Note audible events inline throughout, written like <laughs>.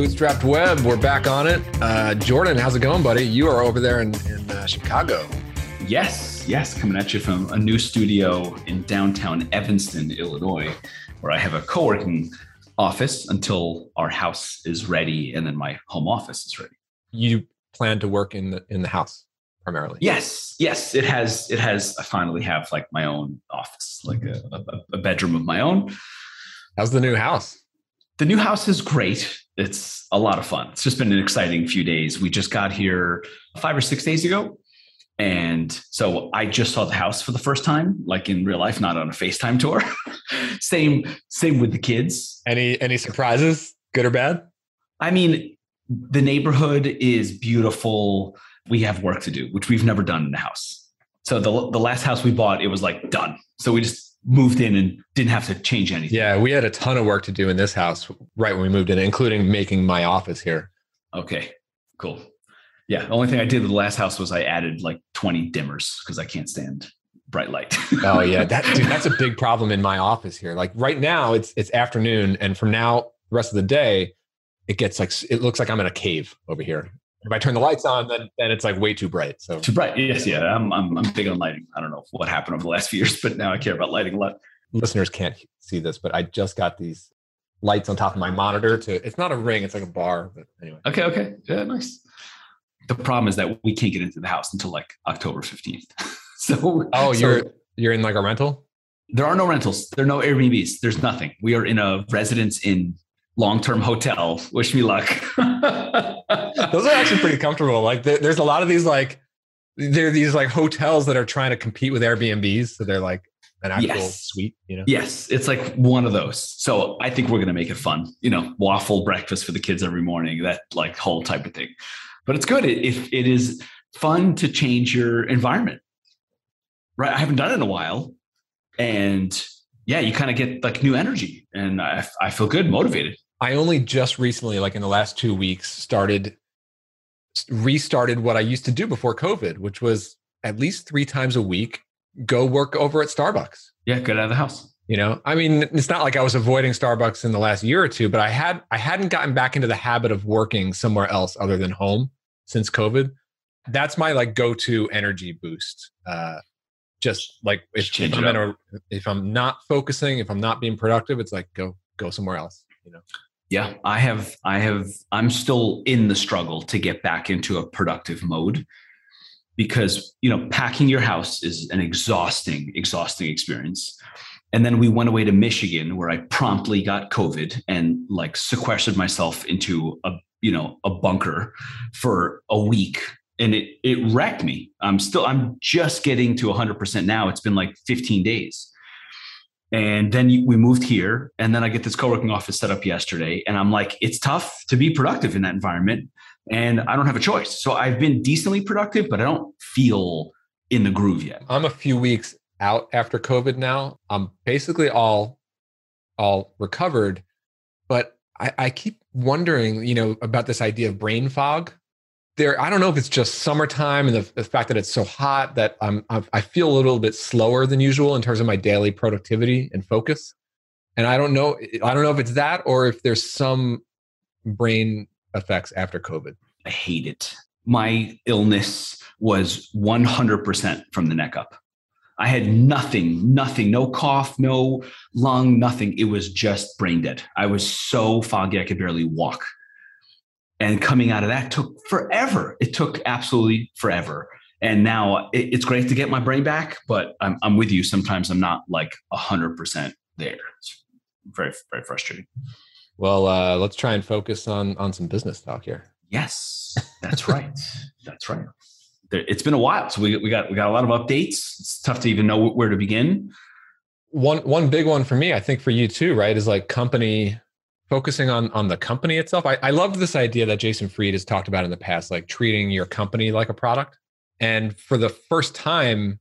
Bootstrapped Web. We're back on it. Uh, Jordan, how's it going, buddy? You are over there in, in uh, Chicago. Yes, yes, coming at you from a new studio in downtown Evanston, Illinois, where I have a co working office until our house is ready and then my home office is ready. You plan to work in the in the house primarily? Yes, yes. It has it has I finally have like my own office, like a, a, a bedroom of my own. How's the new house? The new house is great. It's a lot of fun. It's just been an exciting few days. We just got here five or six days ago. And so I just saw the house for the first time, like in real life, not on a FaceTime tour. <laughs> same, same with the kids. Any any surprises, good or bad? I mean, the neighborhood is beautiful. We have work to do, which we've never done in the house. So the the last house we bought, it was like done. So we just moved in and didn't have to change anything. Yeah, we had a ton of work to do in this house right when we moved in, including making my office here. Okay, cool. Yeah, the only thing I did with the last house was I added like 20 dimmers because I can't stand bright light. <laughs> oh yeah, that dude, that's a big problem in my office here. Like right now, it's it's afternoon, and from now the rest of the day, it gets like it looks like I'm in a cave over here. If I turn the lights on, then then it's like way too bright. So too bright. Yes, yeah. I'm I'm I'm big on lighting. I don't know what happened over the last <laughs> few years, but now I care about lighting a lot. Listeners can't see this, but I just got these lights on top of my monitor. To it's not a ring, it's like a bar. But anyway. Okay. Okay. Yeah. Nice. The problem is that we can't get into the house until like October 15th. <laughs> so oh, so you're you're in like a rental. There are no rentals. There are no Airbnbs. There's nothing. We are in a residence in long-term hotel. Wish me luck. <laughs> Those are actually pretty comfortable. Like there's a lot of these like there are these like hotels that are trying to compete with Airbnbs. So they're like an actual yes. suite, you know? Yes, it's like one of those. So I think we're gonna make it fun. You know, waffle breakfast for the kids every morning, that like whole type of thing. But it's good. If it, it is fun to change your environment. Right. I haven't done it in a while. And yeah, you kind of get like new energy and I, I feel good, motivated. I only just recently, like in the last two weeks, started restarted what I used to do before COVID, which was at least three times a week go work over at Starbucks. Yeah, get out of the house. You know, I mean, it's not like I was avoiding Starbucks in the last year or two, but I had I hadn't gotten back into the habit of working somewhere else other than home since COVID. That's my like go-to energy boost. Uh, just like if, if I'm a, if I'm not focusing, if I'm not being productive, it's like go go somewhere else. You know. Yeah, I have I have I'm still in the struggle to get back into a productive mode because, you know, packing your house is an exhausting exhausting experience. And then we went away to Michigan where I promptly got COVID and like sequestered myself into a, you know, a bunker for a week and it it wrecked me. I'm still I'm just getting to 100% now. It's been like 15 days and then we moved here, and then I get this co-working office set up yesterday, and I'm like, it's tough to be productive in that environment, and I don't have a choice. So I've been decently productive, but I don't feel in the groove yet. I'm a few weeks out after COVID now. I'm basically all all recovered, but I, I keep wondering, you know, about this idea of brain fog there i don't know if it's just summertime and the, the fact that it's so hot that i'm i feel a little bit slower than usual in terms of my daily productivity and focus. And i don't know i don't know if it's that or if there's some brain effects after covid. I hate it. My illness was 100% from the neck up. I had nothing nothing no cough no lung nothing. It was just brain dead. I was so foggy i could barely walk and coming out of that took forever. It took absolutely forever. And now it's great to get my brain back, but I'm, I'm with you. Sometimes I'm not like 100% there. It's very, very frustrating. Well, uh, let's try and focus on on some business talk here. Yes, that's right. <laughs> that's right. It's been a while, so we, we got we got a lot of updates. It's tough to even know where to begin. One one big one for me, I think for you too, right, is like company focusing on on the company itself. I, I love this idea that Jason Fried has talked about in the past, like treating your company like a product. And for the first time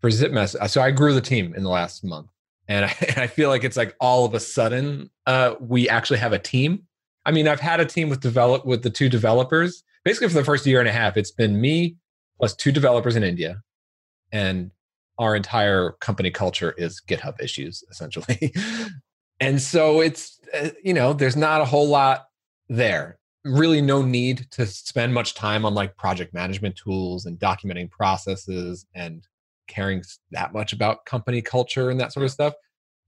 for ZipMess, uh, so I grew the team in the last month, and I, <laughs> and I feel like it's like all of a sudden uh, we actually have a team. I mean, I've had a team with develop with the two developers. Basically, for the first year and a half, it's been me plus two developers in India, and our entire company culture is GitHub issues essentially. <laughs> and so it's uh, you know there's not a whole lot there. Really, no need to spend much time on like project management tools and documenting processes and caring that much about company culture and that sort of stuff.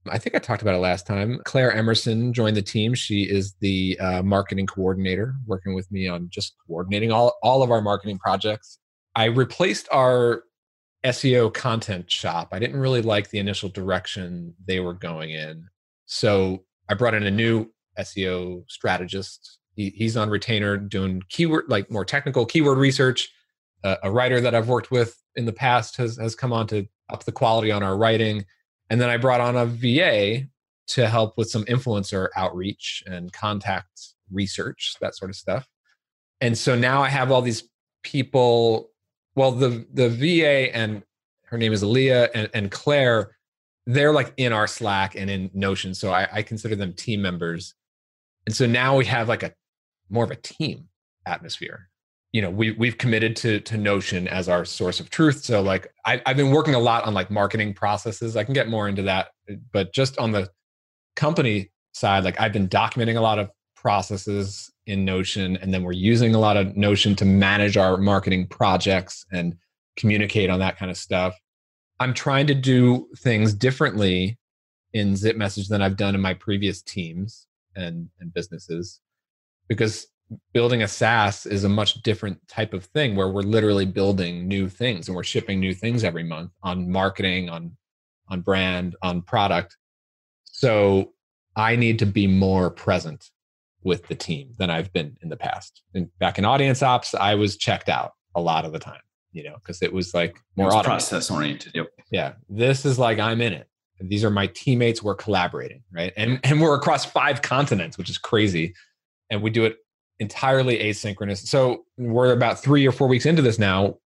I think I talked about it last time. Claire Emerson joined the team. She is the uh, marketing coordinator, working with me on just coordinating all, all of our marketing projects. I replaced our SEO content shop. I didn't really like the initial direction they were going in. So I brought in a new SEO strategist. He, he's on retainer doing keyword, like more technical keyword research. Uh, a writer that I've worked with in the past has, has come on to up the quality on our writing. And then I brought on a VA to help with some influencer outreach and contact research, that sort of stuff. And so now I have all these people well the the va and her name is Aaliyah and, and claire they're like in our slack and in notion so I, I consider them team members and so now we have like a more of a team atmosphere you know we, we've committed to to notion as our source of truth so like I, i've been working a lot on like marketing processes i can get more into that but just on the company side like i've been documenting a lot of processes in Notion. And then we're using a lot of Notion to manage our marketing projects and communicate on that kind of stuff. I'm trying to do things differently in Zip Message than I've done in my previous teams and, and businesses because building a SaaS is a much different type of thing where we're literally building new things and we're shipping new things every month on marketing, on on brand, on product. So I need to be more present with the team than I've been in the past. And back in audience ops, I was checked out a lot of the time, you know, because it was like more process oriented. Yep. Yeah. This is like I'm in it. These are my teammates. We're collaborating, right? And and we're across five continents, which is crazy. And we do it entirely asynchronous. So we're about three or four weeks into this now.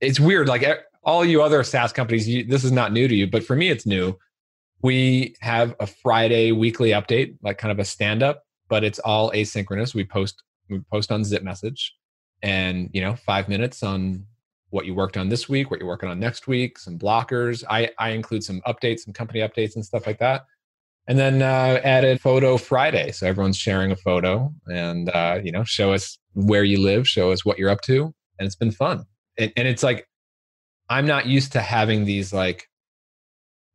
It's weird. Like all you other SaaS companies, you, this is not new to you, but for me, it's new. We have a Friday weekly update, like kind of a stand up but it's all asynchronous. We post we post on Zip Message, and you know, five minutes on what you worked on this week, what you're working on next week, some blockers. I I include some updates, some company updates and stuff like that. And then uh, added photo Friday, so everyone's sharing a photo, and uh, you know, show us where you live, show us what you're up to, and it's been fun. And, and it's like I'm not used to having these like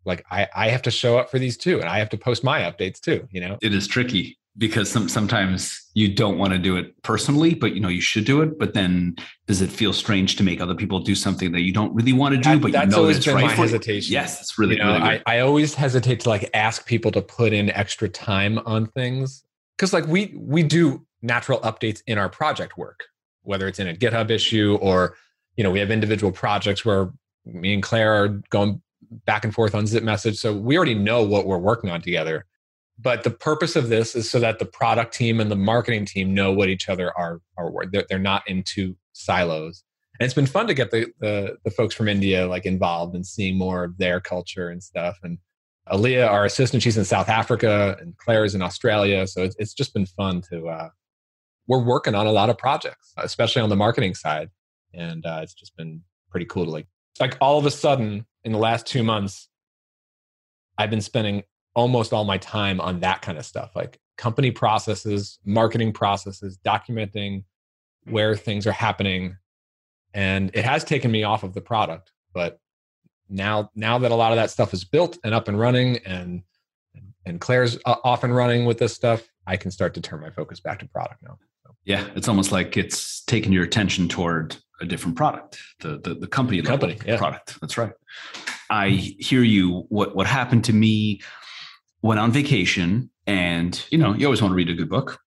like I, I have to show up for these too and i have to post my updates too you know it is tricky because some, sometimes you don't want to do it personally, but you know you should do it. But then, does it feel strange to make other people do something that you don't really want to do, that, but you know that's been right my hesitation. Yes, it's really, you know, really I, I always hesitate to like ask people to put in extra time on things. Because like we we do natural updates in our project work, whether it's in a GitHub issue or you know we have individual projects where me and Claire are going back and forth on Zip Message, so we already know what we're working on together but the purpose of this is so that the product team and the marketing team know what each other are are they're, they're not in two silos and it's been fun to get the, the, the folks from india like involved and seeing more of their culture and stuff and Aaliyah, our assistant, she's in South Africa, and Claire is in Australia. So it's, it's just been fun to. Uh, we're working on a lot of projects, especially on the marketing side, and uh, it's just been pretty cool to like. Like all of a sudden, in the last two months, I've been spending almost all my time on that kind of stuff like company processes marketing processes documenting where things are happening and it has taken me off of the product but now now that a lot of that stuff is built and up and running and and claire's off and running with this stuff i can start to turn my focus back to product now so. yeah it's almost like it's taken your attention toward a different product the the, the company the company yeah. product that's right i hear you what what happened to me went on vacation and you know you always want to read a good book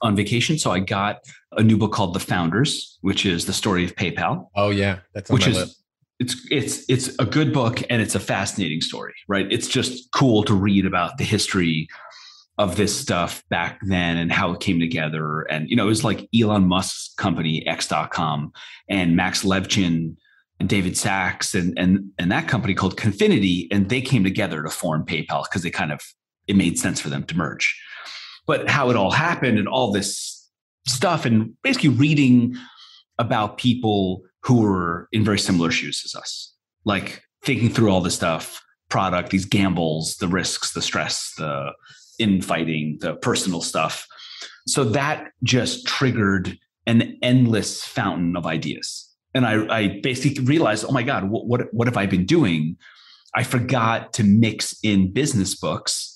on vacation. So i got a new book called the founders which is the story of paypal. Oh yeah that's which is list. it's it's it's a good book and it's a fascinating story right? It's just cool to read about the history of this stuff back then and how it came together. And you know it was like elon musk's company x.com and max levchin and David Sacks and and and that company called Confinity, and they came together to form PayPal because they kind of it made sense for them to merge. But how it all happened and all this stuff, and basically reading about people who were in very similar shoes as us, like thinking through all this stuff, product, these gambles, the risks, the stress, the infighting, the personal stuff. So that just triggered an endless fountain of ideas. And I, I basically realized, oh my God, what, what, what have I been doing? I forgot to mix in business books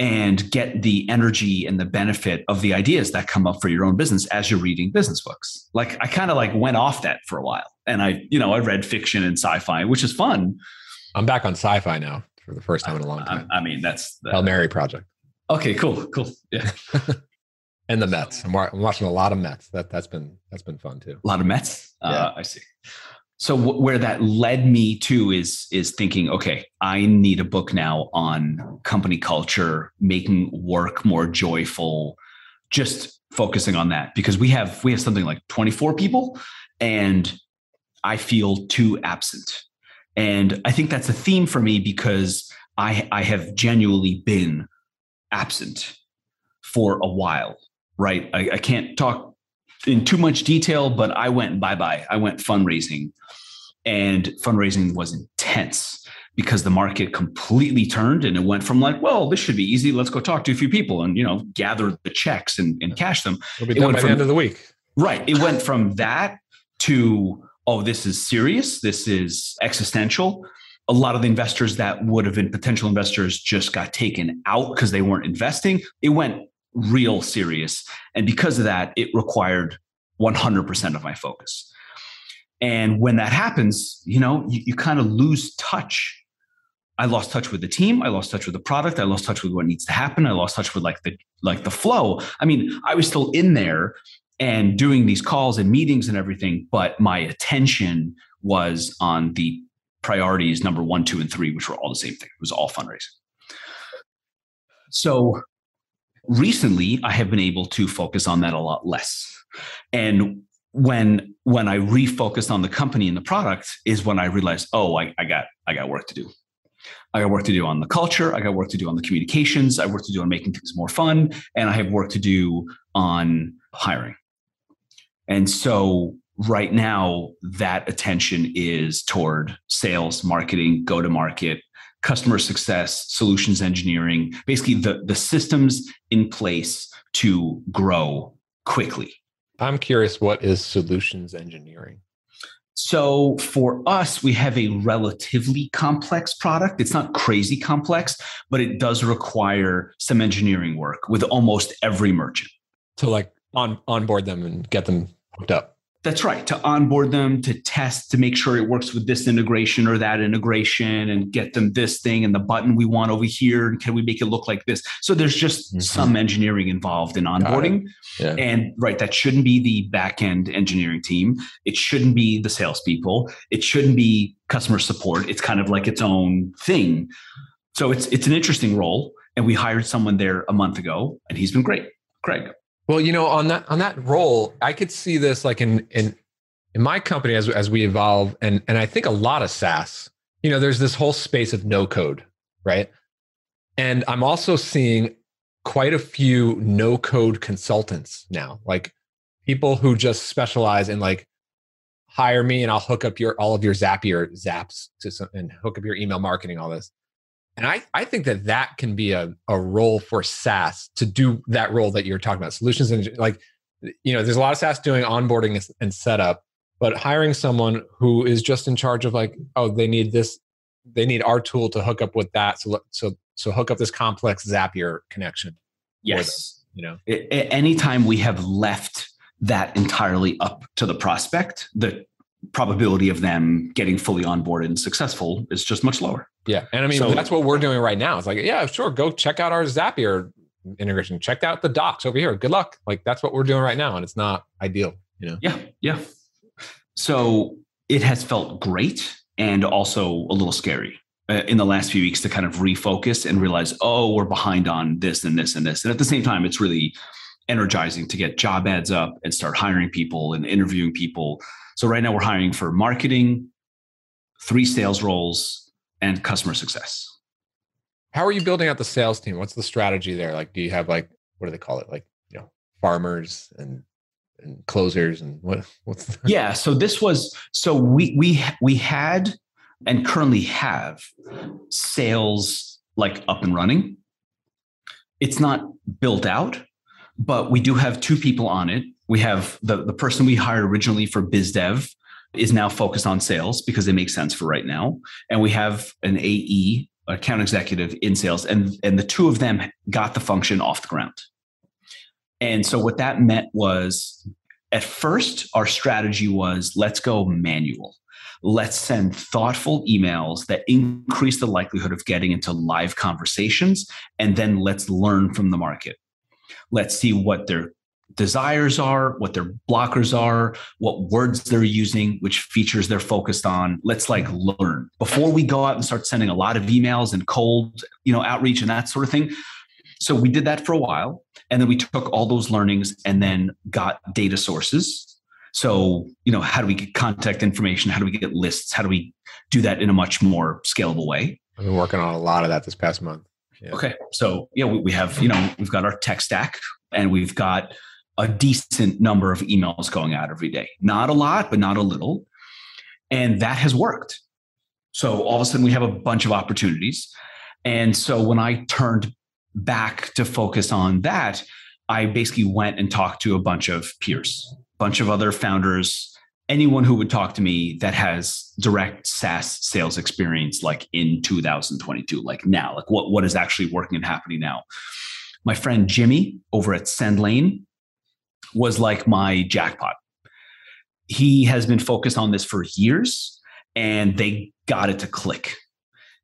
and get the energy and the benefit of the ideas that come up for your own business as you're reading business books. Like I kind of like went off that for a while. And I, you know, I read fiction and sci-fi, which is fun. I'm back on sci-fi now for the first time in a long time. I, I mean, that's the Hail Mary project. Okay, cool, cool. Yeah. <laughs> and the Mets. I'm, watching a lot of Mets. That that's been that's been fun too. A lot of Mets. Yeah. Uh, I see so w- where that led me to is is thinking okay i need a book now on company culture making work more joyful just focusing on that because we have we have something like 24 people and i feel too absent and i think that's a theme for me because i i have genuinely been absent for a while right i, I can't talk in too much detail, but I went bye bye. I went fundraising, and fundraising was intense because the market completely turned and it went from like, well, this should be easy. Let's go talk to a few people and you know gather the checks and, and cash them. It'll be done by from, the end of the week. Right. It went from that to oh, this is serious. This is existential. A lot of the investors that would have been potential investors just got taken out because they weren't investing. It went real serious. And because of that, it required 100% of my focus. And when that happens, you know, you, you kind of lose touch. I lost touch with the team. I lost touch with the product. I lost touch with what needs to happen. I lost touch with like the like the flow. I mean, I was still in there and doing these calls and meetings and everything, but my attention was on the priorities number one, two, and three, which were all the same thing. It was all fundraising. So recently i have been able to focus on that a lot less. And when when i refocused on the company and the product is when i realized oh I, I got i got work to do. I got work to do on the culture. I got work to do on the communications. I work to do on making things more fun. And i have work to do on hiring. And so right now that attention is toward sales marketing go to market customer success, solutions engineering, basically the, the systems in place to grow quickly. I'm curious, what is solutions engineering? So for us, we have a relatively complex product. It's not crazy complex, but it does require some engineering work with almost every merchant. To like on onboard them and get them hooked up. That's right. To onboard them, to test, to make sure it works with this integration or that integration and get them this thing and the button we want over here. And can we make it look like this? So there's just mm-hmm. some engineering involved in onboarding. Yeah. And right, that shouldn't be the back end engineering team. It shouldn't be the salespeople. It shouldn't be customer support. It's kind of like its own thing. So it's it's an interesting role. And we hired someone there a month ago and he's been great. Craig. Well, you know, on that on that role, I could see this like in in in my company as as we evolve, and and I think a lot of SaaS. You know, there's this whole space of no code, right? And I'm also seeing quite a few no code consultants now, like people who just specialize in like hire me and I'll hook up your all of your Zapier zaps to some, and hook up your email marketing, all this. And I, I think that that can be a, a role for SaaS to do that role that you're talking about. Solutions and like, you know, there's a lot of SaaS doing onboarding and setup, but hiring someone who is just in charge of like, oh, they need this, they need our tool to hook up with that. So, so, so hook up this complex Zapier connection. Yes. Them, you know, anytime we have left that entirely up to the prospect, the probability of them getting fully onboarded and successful is just much lower. Yeah. And I mean, so, that's what we're doing right now. It's like, yeah, sure, go check out our Zapier integration. Check out the docs over here. Good luck. Like that's what we're doing right now. And it's not ideal, you know? Yeah. Yeah. So it has felt great and also a little scary uh, in the last few weeks to kind of refocus and realize, oh, we're behind on this and this and this. And at the same time, it's really energizing to get job ads up and start hiring people and interviewing people. So right now we're hiring for marketing, three sales roles, and customer success. How are you building out the sales team? What's the strategy there? Like, do you have like what do they call it? Like, you know, farmers and and closers and what? What's the- yeah? So this was so we we we had and currently have sales like up and running. It's not built out, but we do have two people on it. We have the, the person we hired originally for biz dev is now focused on sales because it makes sense for right now. And we have an AE, account executive in sales, and, and the two of them got the function off the ground. And so what that meant was at first, our strategy was let's go manual. Let's send thoughtful emails that increase the likelihood of getting into live conversations. And then let's learn from the market. Let's see what their desires are, what their blockers are, what words they're using, which features they're focused on. Let's like learn before we go out and start sending a lot of emails and cold, you know, outreach and that sort of thing. So we did that for a while. And then we took all those learnings and then got data sources. So, you know, how do we get contact information? How do we get lists? How do we do that in a much more scalable way? I've been working on a lot of that this past month. Yeah. Okay. So, yeah, we, we have, you know, we've got our tech stack and we've got a decent number of emails going out every day. Not a lot, but not a little. And that has worked. So all of a sudden we have a bunch of opportunities. And so when I turned back to focus on that, I basically went and talked to a bunch of peers, a bunch of other founders, anyone who would talk to me that has direct SaaS sales experience, like in 2022, like now, like what, what is actually working and happening now. My friend Jimmy over at SendLane was like my jackpot. He has been focused on this for years and they got it to click.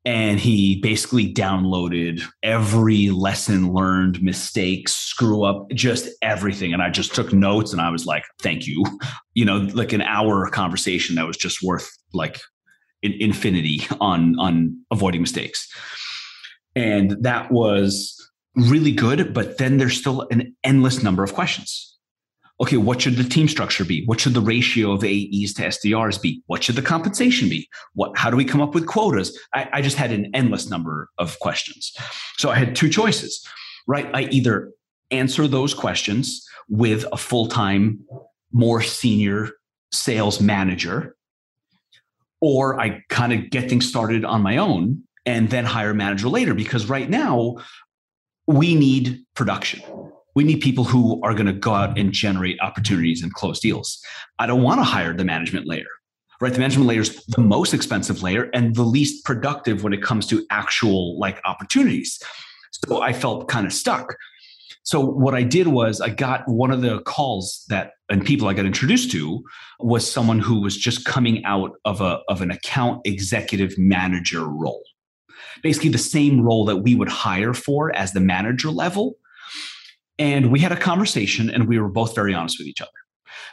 And he basically downloaded every lesson learned mistakes screw up just everything. And i just took notes and i was like thank you. <laughs> You know like an hour conversation that was just worth like infinity on on avoiding mistakes. And that was really good but then there's still an endless number of questions okay, what should the team structure be? What should the ratio of AEs to SDRs be? What should the compensation be? What, how do we come up with quotas? I, I just had an endless number of questions. So I had two choices, right? I either answer those questions with a full time, more senior sales manager, or I kind of get things started on my own and then hire a manager later because right now we need production we need people who are going to go out and generate opportunities and close deals. I don't want to hire the management layer, right? The management layer is the most expensive layer and the least productive when it comes to actual like opportunities. So I felt kind of stuck. So what I did was I got one of the calls that and people I got introduced to was someone who was just coming out of a of an account executive manager role. Basically the same role that we would hire for as the manager level, and we had a conversation and we were both very honest with each other.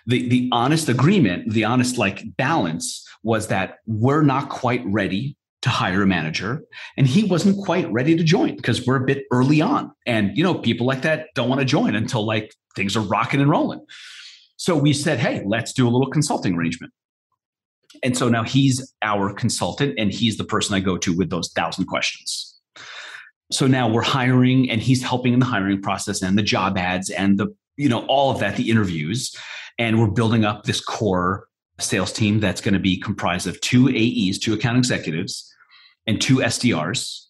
The, the honest agreement, the honest like balance was that we're not quite ready to hire a manager and he wasn't quite ready to join because we're a bit early on. And you know people like that don't want to join until like things are rocking and rolling. So we said hey let's do a little consulting arrangement. And so now he's our consultant and he's the person i go to with those thousand questions so now we're hiring and he's helping in the hiring process and the job ads and the, you know, all of that, the interviews. And we're building up this core sales team that's going to be comprised of two AEs, two account executives, and two SDRs.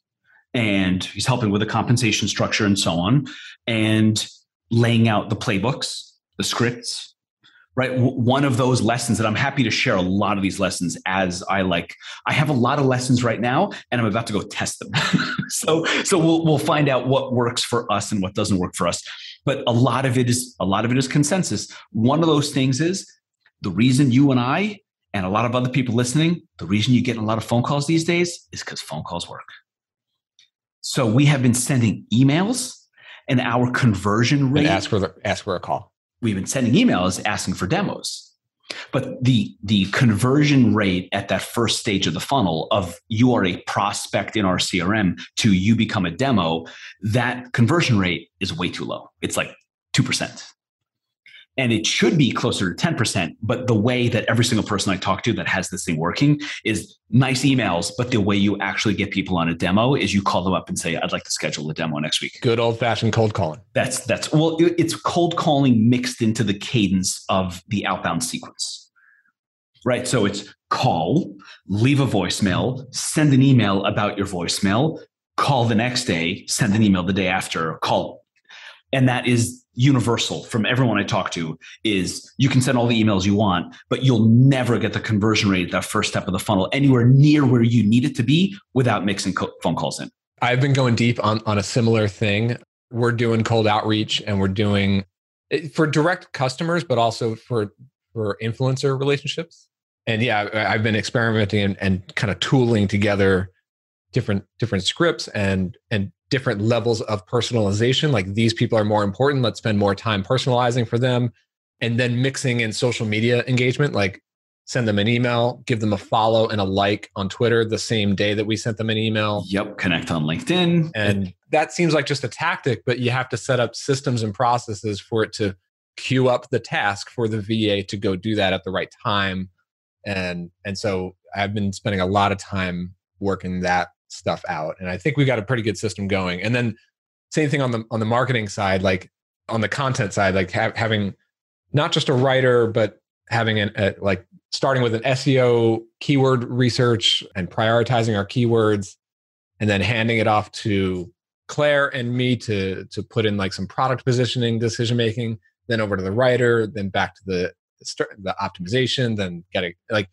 And he's helping with the compensation structure and so on, and laying out the playbooks, the scripts, right? One of those lessons that i'm happy to share a lot of these lessons as i like i have a lot of lessons right now and i'm about to go test them. <laughs> So so we'll, we'll find out what works for us and what doesn't work for us. But a lot of it is a lot of it is consensus. One of those things is the reason you and i and a lot of other people listening the reason you get a lot of phone calls these days is because phone calls work. So we have been sending emails and our conversion rate and ask for the, ask for a call we've been sending emails asking for demos. But the the conversion rate at that first stage of the funnel of you are a prospect in our crm to you become a demo that conversion rate is way too low. It's like 2% and it should be closer to 10%. But the way that every single person I talk to that has this thing working is nice emails. But the way you actually get people on a demo is you call them up and say, I'd like to schedule a demo next week. Good old fashioned cold calling. That's, that's, well, it's cold calling mixed into the cadence of the outbound sequence, right? So it's call, leave a voicemail, send an email about your voicemail, call the next day, send an email the day after, call. And that is universal from everyone I talk to is you can send all the emails you want, but you'll never get the conversion rate at that first step of the funnel anywhere near where you need it to be without mixing co- phone calls in. I've been going deep on, on a similar thing. We're doing cold outreach and we're doing eh, for direct customers, but also for, for influencer relationships. And yeah, I've been experimenting and, and kind of tooling together different different scripts and and different levels of personalization. Like these people are more important. Let's spend more time personalizing for them. And then mixing in social media engagement like send them an email give them a follow and a like on twitter the same day that we sent them an email. Yep connect on linkedin. And that seems like just a tactic but you have to set up systems and processes for it to queue up the task for the va to go do that at the right time. And and so i've been spending a lot of time working that stuff out and i think we've got a pretty good system going. And then same thing on the on the marketing side like on the content side like ha- having not just a writer but having an a, like starting with an seo keyword research and prioritizing our keywords and then handing it off to claire and me to to put in like some product positioning decision making then over to the writer then back to the the optimization then getting like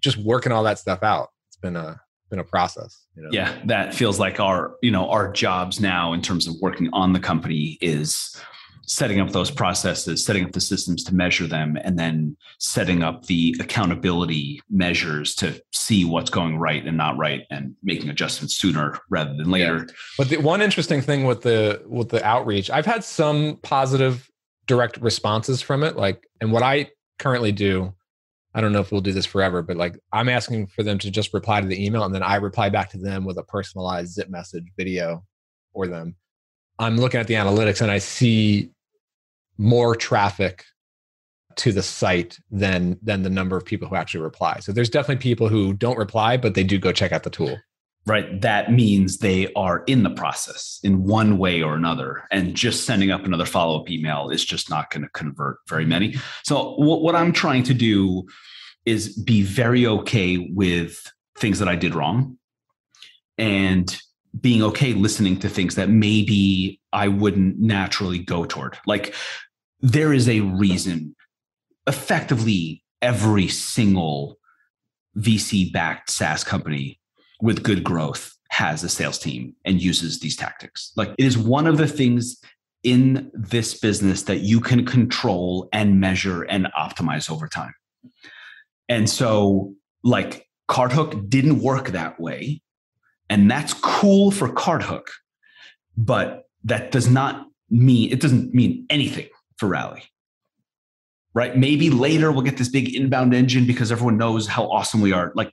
just working all that stuff out. It's been a been a process. You know? Yeah, that feels like our you know our jobs now in terms of working on the company is setting up those processes, setting up the systems to measure them, and then setting up the accountability measures to see what's going right and not right, and making adjustments sooner rather than later. Yeah. But the one interesting thing with the with the outreach, I've had some positive direct responses from it. Like, and what I currently do I don't know if we'll do this forever, but like I'm asking for them to just reply to the email and then I reply back to them with a personalized zip message video for them. I'm looking at the analytics and I see more traffic to the site than than the number of people who actually reply. So there's definitely people who don't reply, but they do go check out the tool. Right. That means they are in the process in one way or another. And just sending up another follow up email is just not going to convert very many. So, what, what I'm trying to do is be very okay with things that I did wrong and being okay listening to things that maybe I wouldn't naturally go toward. Like, there is a reason, effectively, every single VC backed SaaS company with good growth has a sales team and uses these tactics. Like it is one of the things in this business that you can control and measure and optimize over time. And so, like, CartHook didn't work that way. And that's cool for CartHook, but that does not mean, it doesn't mean anything for Rally. Right? Maybe later we'll get this big inbound engine because everyone knows how awesome we are. Like,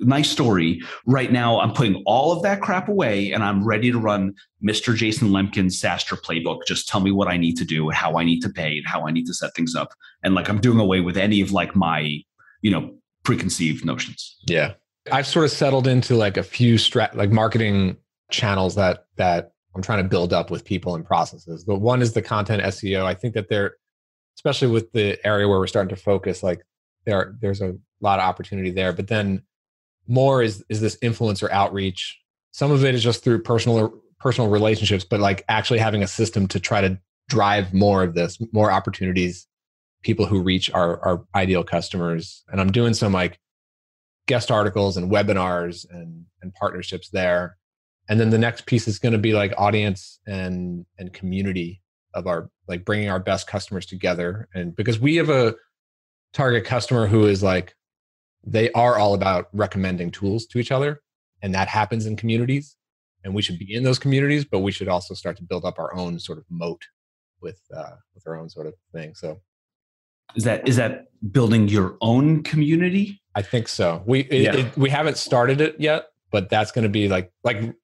nice story. Right now, I'm putting all of that crap away and I'm ready to run Mr. Jason Lemkin's SaaStr playbook. Just tell me what I need to do, how I need to pay, and how I need to set things up. And like I'm doing away with any of like my, you know, preconceived notions. Yeah. I've sort of settled into like a few strat like marketing channels that that I'm trying to build up with people and processes. But one is the content SEO. I think that there, especially with the area where we're starting to focus, like there there's a lot of opportunity there. But then more is is this influencer outreach. Some of it is just through personal personal relationships, but like actually having a system to try to drive more of this, more opportunities, people who reach our our ideal customers. And I'm doing some like guest articles and webinars and and partnerships there. And then the next piece is going to be like audience and and community of our like bringing our best customers together and because we have a target customer who is like they are all about recommending tools to each other and that happens in communities and we should be in those communities but we should also start to build up our own sort of moat with uh, with our own sort of thing so. Is that is that building your own community? I think so. We it, yeah. it, we haven't started it yet but that's going to be like like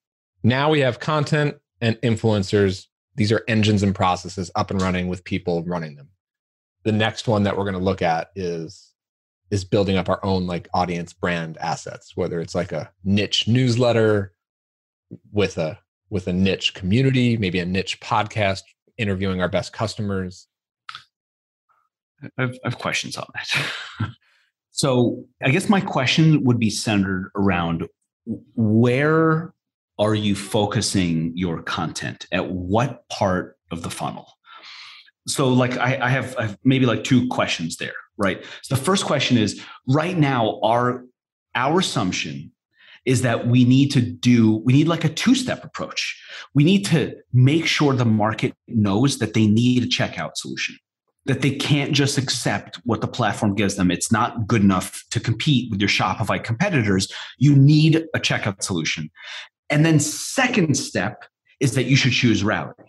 now we have content and influencers. These are engines and processes up and running with people running them. The next one that we're going to look at is is building up our own like audience brand assets whether it's like a niche newsletter with a with a niche community maybe a niche podcast interviewing our best customers. I have, I have questions on that. <laughs> So i guess my question would be centered around where are you focusing your content? At what part of the funnel so like I, I, have, I have maybe like two questions there, right? So the first question is right now, our our assumption is that we need to do we need like a two-step approach. We need to make sure the market knows that they need a checkout solution that they can't just accept what the platform gives them. It's not good enough to compete with your shopify competitors. You need a checkout solution. And then second step is that you should choose routing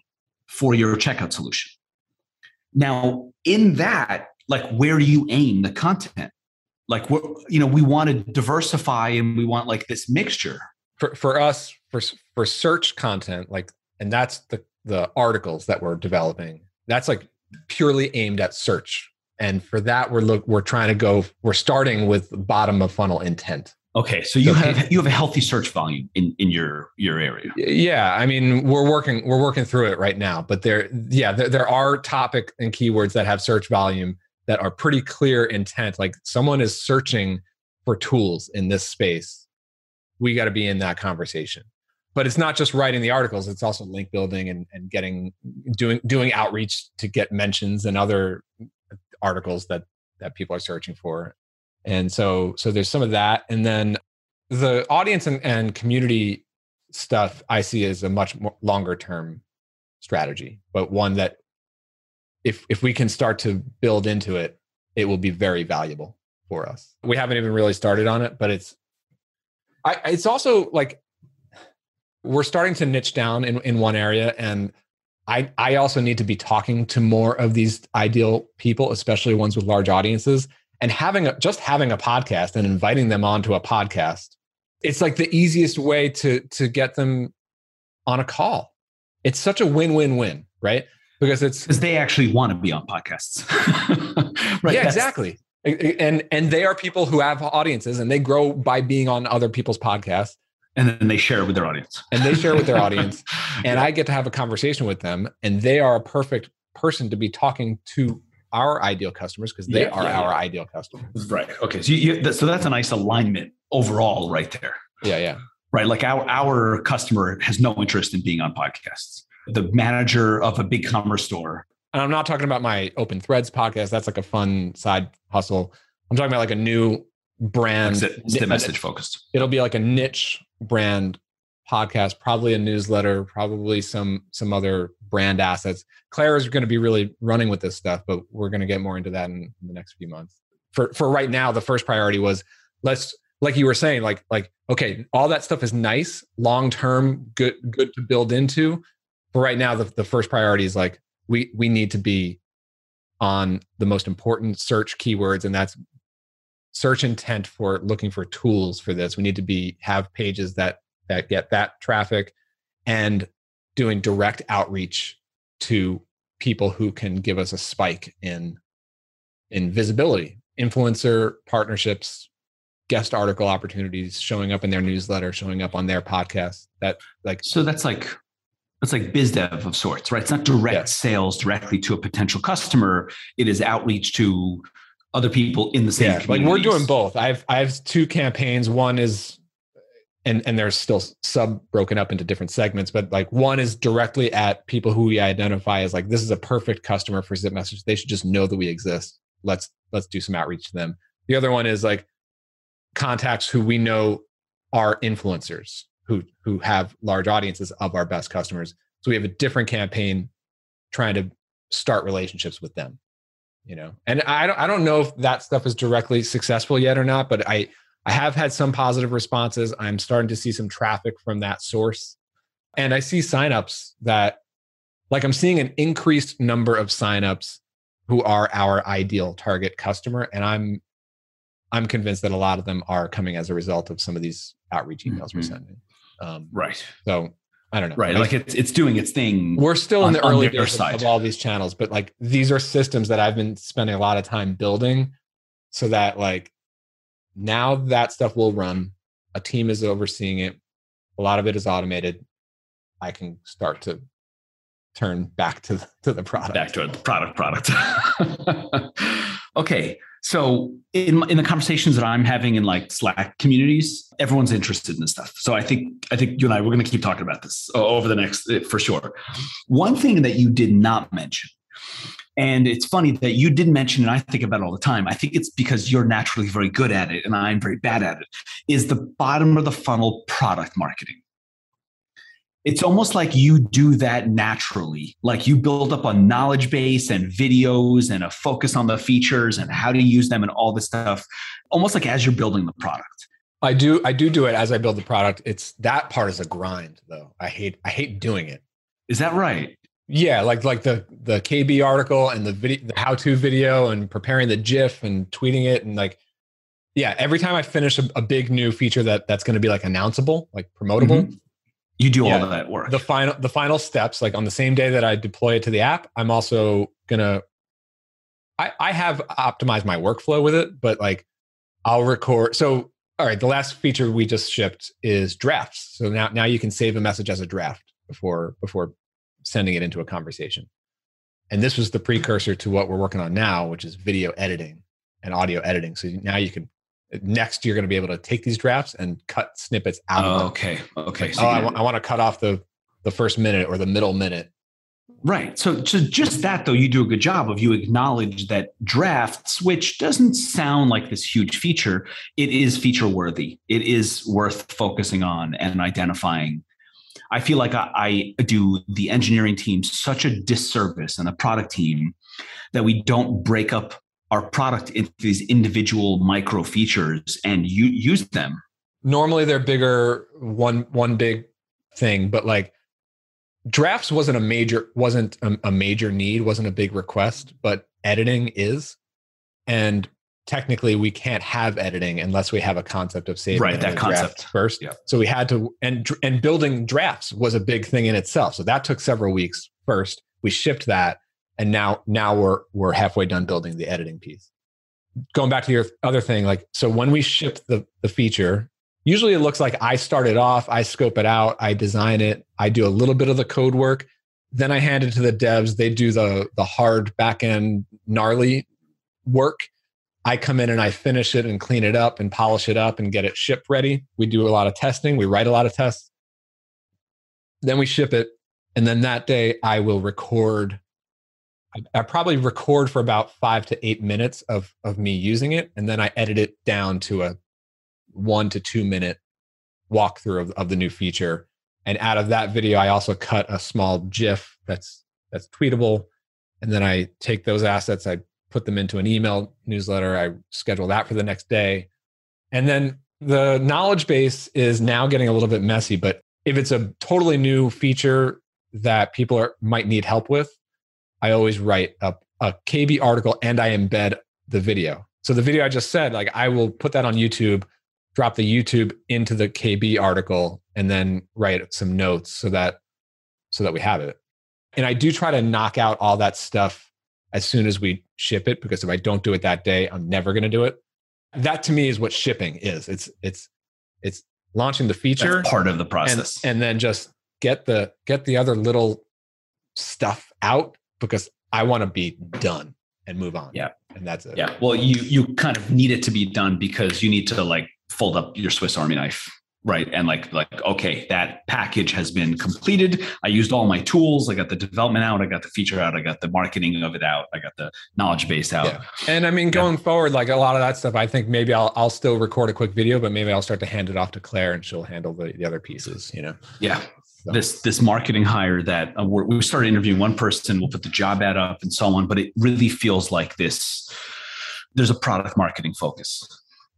for your checkout solution now in that like where do you aim the content? Like we're, you know we want to diversify and we want like this mixture. For for us for for search content like and that's the the articles that we're developing. That's like purely aimed at search. And for that we're look we're trying to go we're starting with bottom of funnel intent okay so you so have you have a healthy search volume in in your your area. Yeah i mean we're working we're working through it right now but there yeah there, there are topic and keywords that have search volume that are pretty clear intent like someone is searching for tools in this space. We got to be in that conversation. But it's not just writing the articles it's also link building and, and getting doing doing outreach to get mentions and other articles that that people are searching for and so so there's some of that and then the audience and, and community stuff i see as a much more longer term strategy but one that if if we can start to build into it, it will be very valuable for us. We haven't even really started on it, but it's I, it's also like we're starting to niche down in, in one area and I, I also need to be talking to more of these ideal people, especially ones with large audiences, and having a, just having a podcast and inviting them onto a podcast. It's like the easiest way to to get them on a call. It's such a win-win-win, right? because it's because they actually want to be on podcasts. <laughs> right. Yeah, exactly. And and they are people who have audiences and they grow by being on other people's podcasts. And then they share with their audience. And they share with their audience. <laughs> And yeah. I get to have a conversation with them. And they are a perfect person to be talking to our ideal customers because they yeah, are yeah, our ideal customers. Right. Okay. So you, so that's a nice alignment overall, right there. Yeah. Yeah. Right. Like our our customer has no interest in being on podcasts the manager of a big commerce store. And I'm not talking about my open threads podcast. That's like a fun side hustle. I'm talking about like a new brand. It's the message focused. It'll be like a niche brand podcast, probably a newsletter, probably some some other brand assets. Claire is going to be really running with this stuff, but we're going to get more into that in, in the next few months. For for right now, the first priority was let's like you were saying, like like okay, all that stuff is nice, long term, good good to build into but right now the, the first priority is like we we need to be on the most important search keywords and that's search intent for looking for tools for this we need to be have pages that that get that traffic and doing direct outreach to people who can give us a spike in in visibility influencer partnerships guest article opportunities showing up in their newsletter showing up on their podcast that like so that's like it's like biz dev of sorts, right? It's not direct yeah. sales directly to a potential customer. It is outreach to other people in the same. Yeah, like we're doing both. I've I have two campaigns. One is and and there's still sub broken up into different segments, but like one is directly at people who we identify as like this is a perfect customer for Zip Message. They should just know that we exist. Let's let's do some outreach to them. The other one is like contacts who we know are influencers who who have large audiences of our best customers. So we have a different campaign trying to start relationships with them. You know, and I don't I don't know if that stuff is directly successful yet or not, but I I have had some positive responses. I'm starting to see some traffic from that source. And I see signups that like I'm seeing an increased number of signups who are our ideal target customer and I'm I'm convinced that a lot of them are coming as a result of some of these outreach emails mm-hmm. we're sending. Um, right. So I don't know. Right. Like it's it's doing its thing. We're still on, in the early days of all these channels, but like these are systems that I've been spending a lot of time building so that like now that stuff will run. A team is overseeing it. A lot of it is automated. I can start to turn back to the, to the product. Back to the product product. <laughs> okay. So in in the conversations that I'm having in like Slack communities, everyone's interested in this stuff. So I think I think you and I we're going to keep talking about this over the next uh, for sure. One thing that you did not mention And it's funny that you did mention, and I think about it all the time. I think it's because you're naturally very good at it and I'm very bad at it, is the bottom of the funnel product marketing. It's almost like you do that naturally. Like you build up a knowledge base and videos and a focus on the features and how to use them and all this stuff, almost like as you're building the product. I do I do do it as I build the product. It's that part is a grind though. I hate I hate doing it. Is that right? Yeah, like like the the KB article and the video, the how to video, and preparing the GIF and tweeting it, and like, yeah, every time I finish a, a big new feature that that's going to be like announceable, like promotable, mm-hmm. you do yeah, all of that work. The final the final steps, like on the same day that I deploy it to the app, I'm also gonna. I I have optimized my workflow with it, but like, I'll record. So all right, the last feature we just shipped is drafts. So now now you can save a message as a draft before before sending it into a conversation. And this was the precursor to what we're working on now, which is video editing and audio editing. So now you can next you're going to be able to take these drafts and cut snippets out. Oh, okay. Okay. So oh, I, w- I want to cut off the the first minute or the middle minute. Right. So, so just that though, you do a good job of you acknowledge that drafts, which doesn't sound like this huge feature, it is feature worthy. It is worth focusing on and identifying I feel like I, I do the engineering team such a disservice and the product team that we don't break up our product into these individual micro features and use them. Normally they're bigger, one one big thing, but like drafts wasn't a major wasn't a, a major need, wasn't a big request, but editing is. And technically we can't have editing unless we have a concept of saving right that concept. first. Yeah. so we had to and and building drafts was a big thing in itself. So that took several weeks first. We shipped that and now now we're we're halfway done building the editing piece. Going back to your other thing like so when we shipped the the feature usually it looks like i start it off i scope it out i design it i do a little bit of the code work then i hand it to the devs they do the the hard back end gnarly work I come in and I finish it and clean it up and polish it up and get it ship ready. We do a lot of testing. We write a lot of tests. Then we ship it. And then that day I will record. I, probably record for about five to eight minutes of, of me using it. And then I edit it down to a one to two minute walkthrough of, of the new feature. And out of that video, I also cut a small GIF that's that's tweetable. And then I take those assets, I put them into an email newsletter. I schedule that for the next day. And then the knowledge base is now getting a little bit messy, but if it's a totally new feature that people are, might need help with, I always write up a KB article and I embed the video. So the video I just said, like I will put that on YouTube, drop the YouTube into the KB article, and then write some notes so that so that we have it. And I do try to knock out all that stuff as soon as we ship it because if I don't do it that day, I'm never going to do it. That to me is what shipping is. It's it's it's launching the feature That's part of the process and, and then just get the get the other little stuff out because I want to be done and move on. Yeah. And that's it. Yeah. Well, you you kind of need it to be done because you need to like fold up your Swiss Army knife right and like like okay that package has been completed. I used all my tools. I got the development out. I got the feature out. I got the marketing of it out. I got the knowledge base out. Yeah. and i mean going yeah. forward like a lot of that stuff i think maybe I'll, I'll still record a quick video but maybe i'll start to hand it off to claire and she'll handle the, the other pieces you know? Yeah. So. this this marketing hire that uh, we started interviewing one person we'll put the job ad up and so on but it really feels like this there's a product marketing focus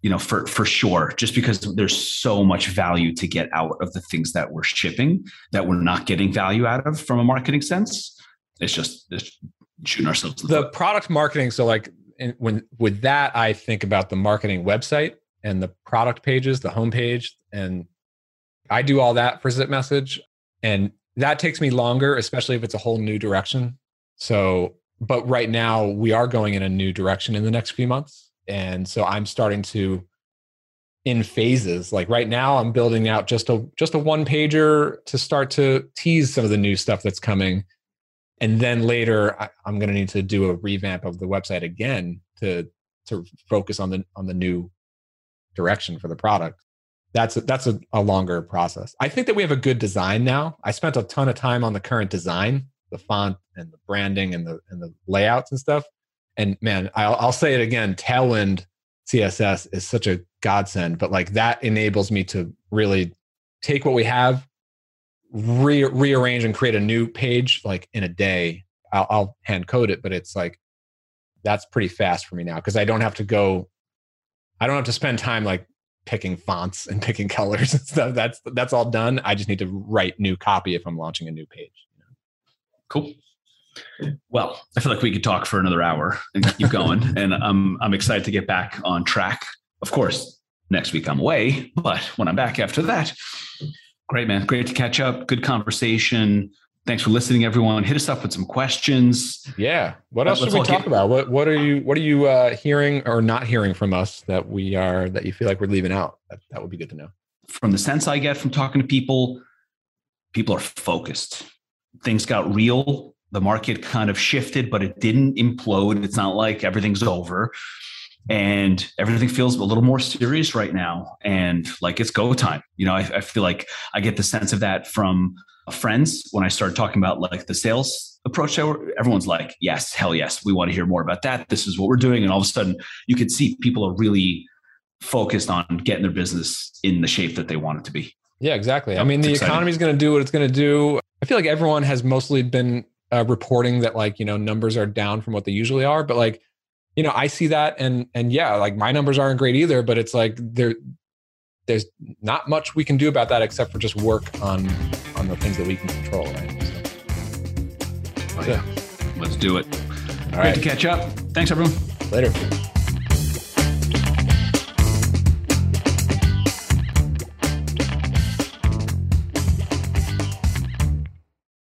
you know for for sure just because there's so much value to get out of the things that we're shipping that we're not getting value out of from a marketing sense. It's just it's shooting ourselves the, the product marketing so like in, when with that i think about the marketing website and the product pages the homepage and i do all that for ZipMessage and that takes me longer especially if it's a whole new direction. So but right now we are going in a new direction in the next few months and so i'm starting to in phases like right now i'm building out just a just a one pager to start to tease some of the new stuff that's coming and then later I, am going to need to do a revamp of the website again to to focus on the on the new direction for the product that's a, that's a, a longer process i think that we have a good design now i spent a ton of time on the current design the font and the branding and the and the layouts and stuff. And man, I'll, I'll say it again: Tailwind CSS is such a godsend. But like that enables me to really take what we have, re- rearrange and create a new page like in a day. I'll, I'll hand code it, but it's like that's pretty fast for me now because I don't have to go. I don't have to spend time like picking fonts and <laughs> picking colors and stuff. That's that's all done. I just need to write new copy if I'm launching a new page. Cool. Well, I feel like we could talk for another hour and keep going, <laughs> and I'm I'm excited to get back on track. Of course, next week I'm away, but when I'm back after that, great man, great to catch up. Good conversation. Thanks for listening, everyone. Hit us up with some questions. Yeah. What else should we talk get- about? What What are you What are you uh, hearing or not hearing from us that we are that you feel like we're leaving out? That, that would be good to know. From the sense I get from talking to people, people are focused. Things got real. The market kind of shifted, but it didn't implode. It's not like everything's over. And everything feels a little more serious right now. And like it's go time. You know I, I, feel like i get the sense of that from friends when i started talking about like the sales approach everyone's like yes hell yes. We want to hear more about that. This is what we're doing. And all of a sudden you could see people are really focused on getting their business in the shape that they want it to be. Yeah exactly. I mean the economy is going to do what it's going to do. I feel like everyone has mostly been uh, reporting that like you know numbers are down from what they usually are but like you know, I see that and and yeah, like my numbers aren't great either, but it's like there there's not much we can do about that except for just work on on the things that we can control, right? So, oh, yeah. Let's do it. All Great right. to catch up. Thanks everyone. Later.